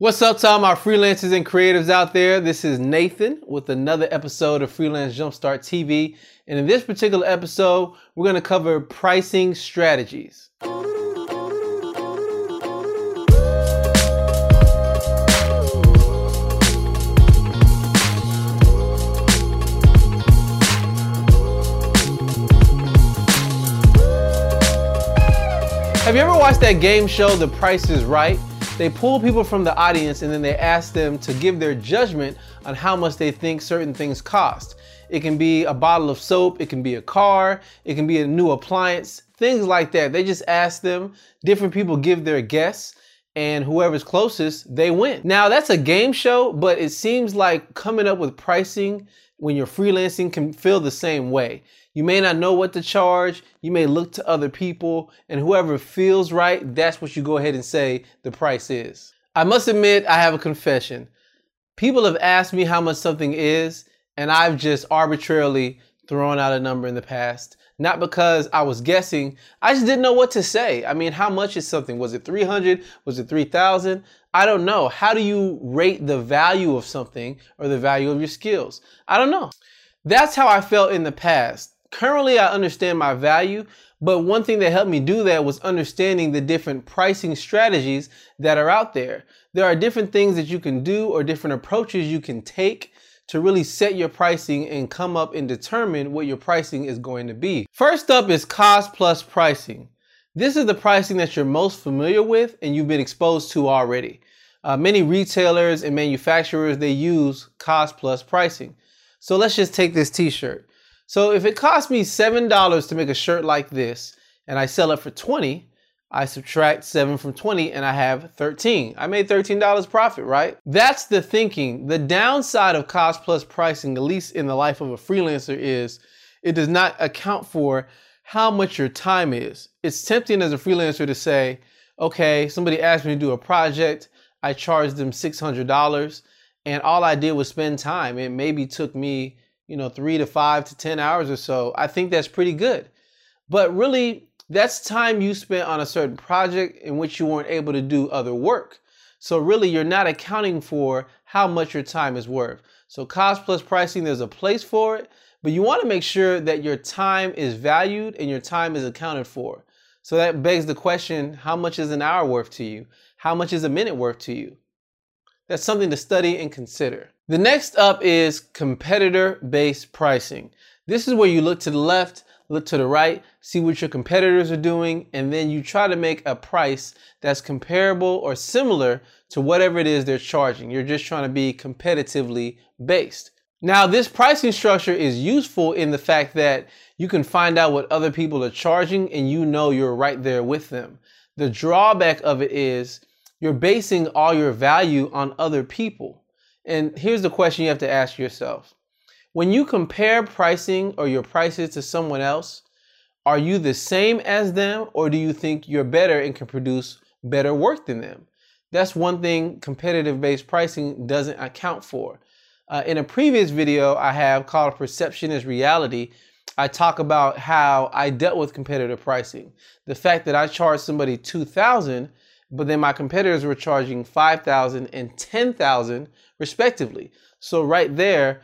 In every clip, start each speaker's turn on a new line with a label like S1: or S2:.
S1: What's up to all my freelancers and creatives out there? This is Nathan with another episode of Freelance Jumpstart TV. And in this particular episode, we're going to cover pricing strategies. Have you ever watched that game show, The Price is Right? They pull people from the audience and then they ask them to give their judgment on how much they think certain things cost. It can be a bottle of soap, it can be a car, it can be a new appliance, things like that. They just ask them, different people give their guess, and whoever's closest, they win. Now, that's a game show, but it seems like coming up with pricing when you're freelancing can feel the same way. You may not know what to charge. You may look to other people, and whoever feels right, that's what you go ahead and say the price is. I must admit, I have a confession. People have asked me how much something is, and I've just arbitrarily thrown out a number in the past. Not because I was guessing, I just didn't know what to say. I mean, how much is something? Was it 300? Was it 3,000? I don't know. How do you rate the value of something or the value of your skills? I don't know. That's how I felt in the past. Currently, I understand my value, but one thing that helped me do that was understanding the different pricing strategies that are out there. There are different things that you can do or different approaches you can take to really set your pricing and come up and determine what your pricing is going to be. First up is cost plus pricing. This is the pricing that you're most familiar with and you've been exposed to already. Uh, many retailers and manufacturers, they use cost plus pricing. So let's just take this t-shirt. So if it costs me $7 to make a shirt like this and I sell it for 20, I subtract 7 from 20 and I have 13. I made $13 profit, right? That's the thinking. The downside of cost plus pricing, at least in the life of a freelancer, is it does not account for how much your time is. It's tempting as a freelancer to say, okay, somebody asked me to do a project, I charged them $600 and all I did was spend time. It maybe took me you know, three to five to 10 hours or so, I think that's pretty good. But really, that's time you spent on a certain project in which you weren't able to do other work. So really, you're not accounting for how much your time is worth. So cost plus pricing, there's a place for it, but you want to make sure that your time is valued and your time is accounted for. So that begs the question, how much is an hour worth to you? How much is a minute worth to you? That's something to study and consider. The next up is competitor-based pricing. This is where you look to the left, look to the right, see what your competitors are doing, and then you try to make a price that's comparable or similar to whatever it is they're charging. You're just trying to be competitively based. Now, this pricing structure is useful in the fact that you can find out what other people are charging and you know you're right there with them. The drawback of it is you're basing all your value on other people. And here's the question you have to ask yourself. When you compare pricing or your prices to someone else, are you the same as them or do you think you're better and can produce better work than them? That's one thing competitive based pricing doesn't account for. Uh, in a previous video I have called Perception is Reality, I talk about how I dealt with competitive pricing. The fact that I charged somebody 2000 but then my competitors were charging 5000 and 10000 respectively. So right there,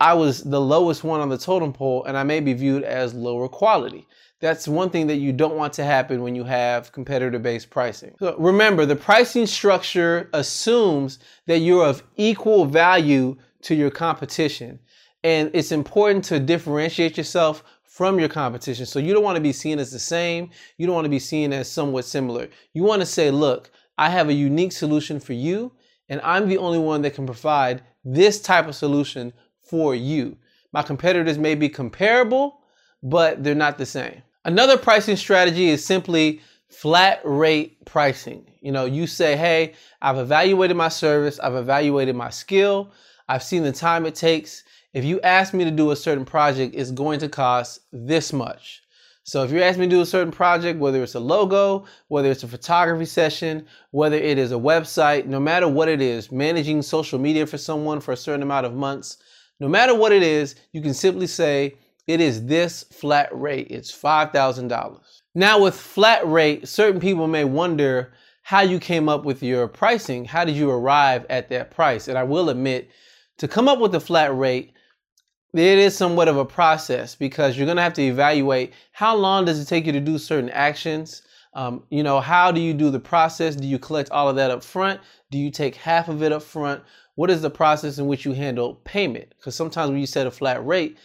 S1: I was the lowest one on the totem pole and I may be viewed as lower quality. That's one thing that you don't want to happen when you have competitor-based pricing. So remember, the pricing structure assumes that you're of equal value to your competition. And it's important to differentiate yourself from your competition. So you don't want to be seen as the same. You don't want to be seen as somewhat similar. You want to say, look, I have a unique solution for you and I'm the only one that can provide this type of solution for you. My competitors may be comparable, but they're not the same. Another pricing strategy is simply flat rate pricing. You know, you say, hey, I've evaluated my service, I've evaluated my skill, I've seen the time it takes. If you ask me to do a certain project, it's going to cost this much. So if you're asking me to do a certain project, whether it's a logo, whether it's a photography session, whether it is a website, no matter what it is, managing social media for someone for a certain amount of months, no matter what it is, you can simply say it is this flat rate. It's $5,000. Now with flat rate, certain people may wonder how you came up with your pricing. How did you arrive at that price? And I will admit, to come up with a flat rate, it is somewhat of a process because you're going to have to evaluate how long does it take you to do certain actions. Um, you know, how do you do the process? Do you collect all of that up front? Do you take half of it up front? What is the process in which you handle payment? Because sometimes when you set a flat rate,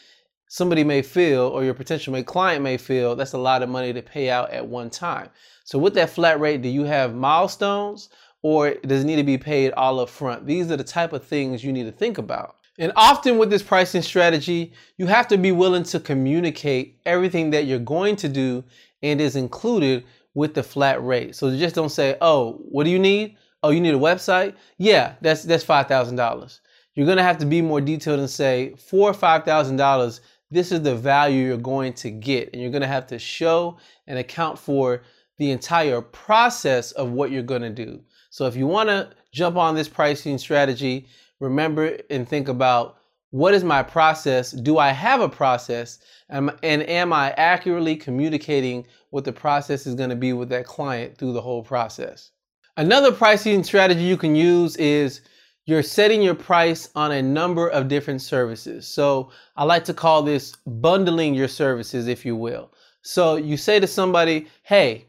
S1: somebody may feel, or your potential client may feel, that's a lot of money to pay out at one time. So with that flat rate, do you have milestones or does it need to be paid all up front? These are the type of things you need to think about. And often with this pricing strategy, you have to be willing to communicate everything that you're going to do and is included with the flat rate. So just don't say, "Oh, what do you need? Oh, you need a website? Yeah, that's that's five thousand dollars." You're gonna have to be more detailed and say, for five thousand dollars, this is the value you're going to get, and you're gonna have to show and account for the entire process of what you're gonna do. So if you wanna jump on this pricing strategy, remember and think about what is my process? Do I have a process? and am I accurately communicating what the process is going to be with that client through the whole process? Another pricing strategy you can use is you're setting your price on a number of different services. So I like to call this bundling your services, if you will. So you say to somebody, hey,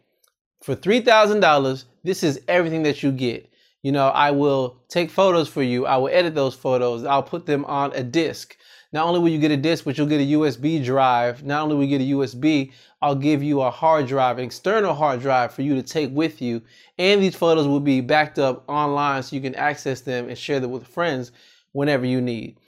S1: for $3,000, this is everything that you get. You know, I will take photos for you. I will edit those photos. I'll put them on a disk. Not only will you get a disk, but you'll get a USB drive. Not only will you get a USB, I'll give you a hard drive, an external hard drive for you to take with you. And these photos will be backed up online so you can access them and share them with friends whenever you need.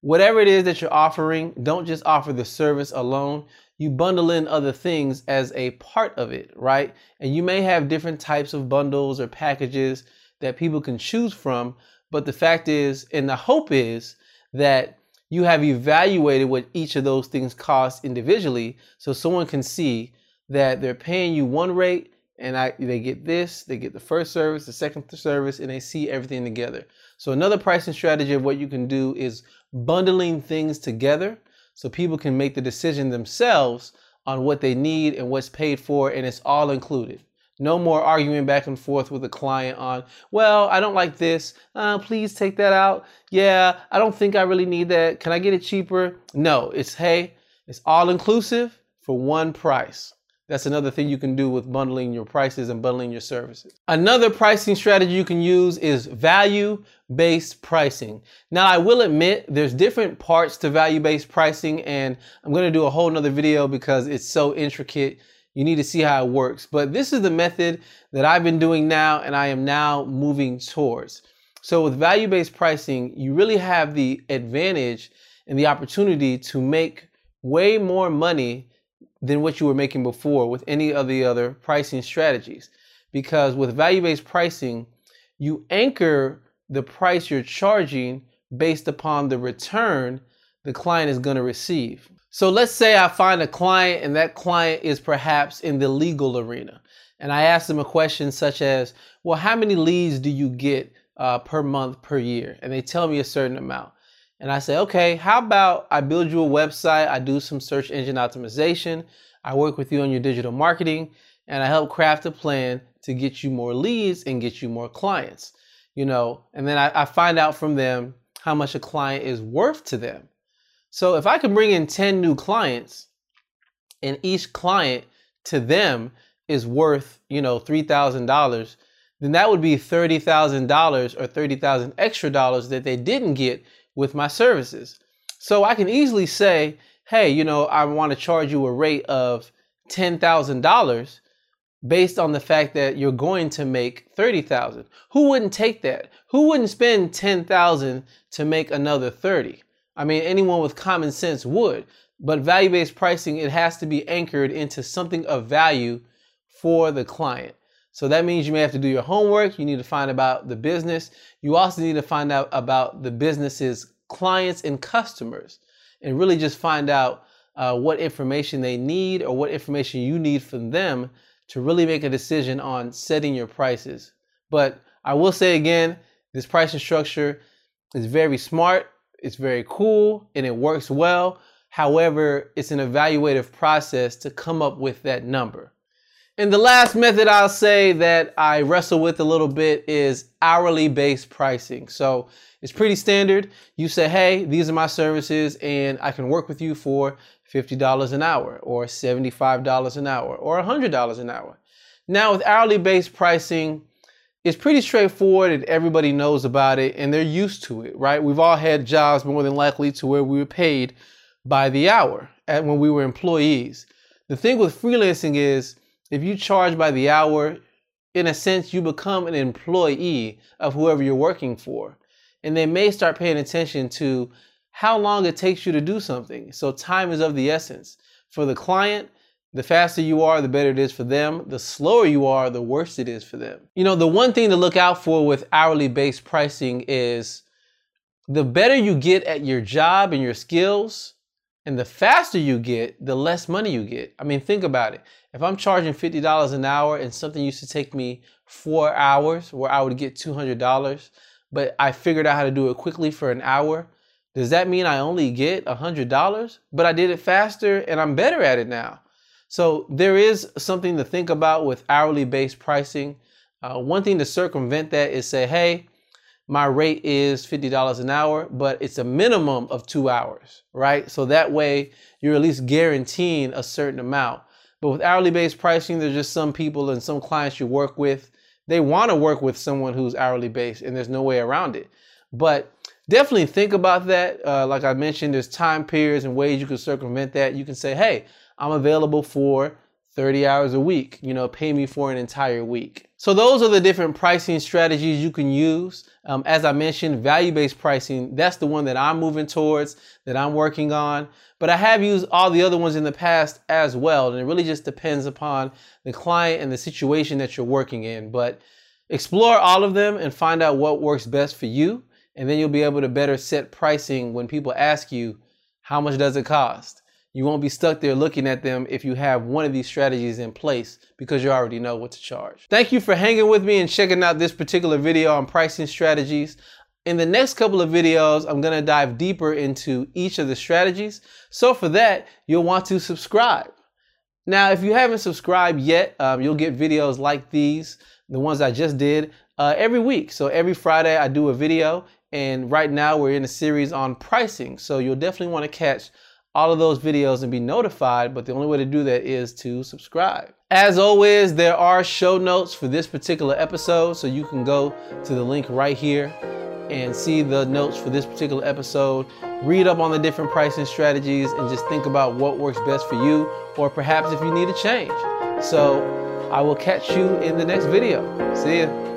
S1: Whatever it is that you're offering, don't just offer the service alone. You bundle in other things as a part of it, right? And you may have different types of bundles or packages that people can choose from. But the fact is, and the hope is that you have evaluated what each of those things cost individually so someone can see that they're paying you one rate and I, they get this, they get the first service, the second service, and they see everything together. So another pricing strategy of what you can do is bundling things together so people can make the decision themselves on what they need and what's paid for, and it's all included. No more arguing back and forth with a client on, well, I don't like this. Uh, please take that out. Yeah, I don't think I really need that. Can I get it cheaper? No, it's hey, it's all inclusive for one price. That's another thing you can do with bundling your prices and bundling your services. Another pricing strategy you can use is value based pricing. Now, I will admit there's different parts to value based pricing, and I'm going to do a whole nother video because it's so intricate you need to see how it works. But this is the method that I've been doing now and I am now moving towards. So with value-based pricing, you really have the advantage and the opportunity to make way more money than what you were making before with any of the other pricing strategies. Because with value-based pricing, you anchor the price you're charging based upon the return the client is going to receive. So let's say I find a client and that client is perhaps in the legal arena. And I ask them a question such as, well, how many leads do you get uh, per month, per year? And they tell me a certain amount. And I say, okay, how about I build you a website, I do some search engine optimization, I work with you on your digital marketing, and I help craft a plan to get you more leads and get you more clients. You know, and then I, I find out from them how much a client is worth to them. So if I can bring in 10 new clients and each client to them is worth, you know, $3,000, then that would be $30,000 or 30,000 extra dollars that they didn't get with my services. So I can easily say, hey, you know, I want to charge you a rate of $10,000 based on the fact that you're going to make 30,000. Who wouldn't take that? Who wouldn't spend 10,000 to make another 30? I mean, anyone with common sense would. But value based pricing, it has to be anchored into something of value for the client. So that means you may have to do your homework. You need to find about the business. You also need to find out about the business's clients and customers and really just find out uh, what information they need or what information you need from them to really make a decision on setting your prices. But I will say again, this pricing structure is very smart it's very cool and it works well. However, it's an evaluative process to come up with that number. And the last method I'll say that I wrestle with a little bit is hourly based pricing. So it's pretty standard. You say, hey, these are my services, and I can work with you for $50 an hour, or $75 an hour, or $100 an hour. Now, with hourly based pricing, it's pretty straightforward and everybody knows about it and they're used to it, right? We've all had jobs more than likely to where we were paid by the hour and when we were employees. The thing with freelancing is if you charge by the hour, in a sense, you become an employee of whoever you're working for. And they may start paying attention to how long it takes you to do something. So time is of the essence. For the client, the faster you are, the better it is for them. The slower you are, the worse it is for them. You know, the one thing to look out for with hourly based pricing is the better you get at your job and your skills, and the faster you get, the less money you get. I mean, think about it. If I'm charging $50 an hour and something used to take me four hours where I would get $200, but I figured out how to do it quickly for an hour, does that mean I only get $100? But I did it faster and I'm better at it now. So there is something to think about with hourly based pricing. Uh, one thing to circumvent that is say, hey, my rate is $50 an hour, but it's a minimum of two hours, right? So that way you're at least guaranteeing a certain amount. But with hourly based pricing, there's just some people and some clients you work with, they want to work with someone who's hourly based and there's no way around it. But definitely think about that. Uh, like I mentioned, there's time periods and ways you can circumvent that. You can say, hey, I'm available for 30 hours a week. You know, pay me for an entire week. So those are the different pricing strategies you can use. Um, as I mentioned, value-based pricing, that's the one that I'm moving towards, that I'm working on. But I have used all the other ones in the past as well. And it really just depends upon the client and the situation that you're working in. But explore all of them and find out what works best for you. And then you'll be able to better set pricing when people ask you, how much does it cost? You won't be stuck there looking at them if you have one of these strategies in place because you already know what to charge. Thank you for hanging with me and checking out this particular video on pricing strategies. In the next couple of videos, I'm gonna dive deeper into each of the strategies. So for that, you'll want to subscribe. Now, if you haven't subscribed yet, um, you'll get videos like these, the ones I just did, uh, every week. So every Friday I do a video and right now we're in a series on pricing. So you'll definitely wanna catch all of those videos and be notified, but the only way to do that is to subscribe. As always, there are show notes for this particular episode, so you can go to the link right here and see the notes for this particular episode, read up on the different pricing strategies, and just think about what works best for you, or perhaps if you need a change. So I will catch you in the next video. See ya.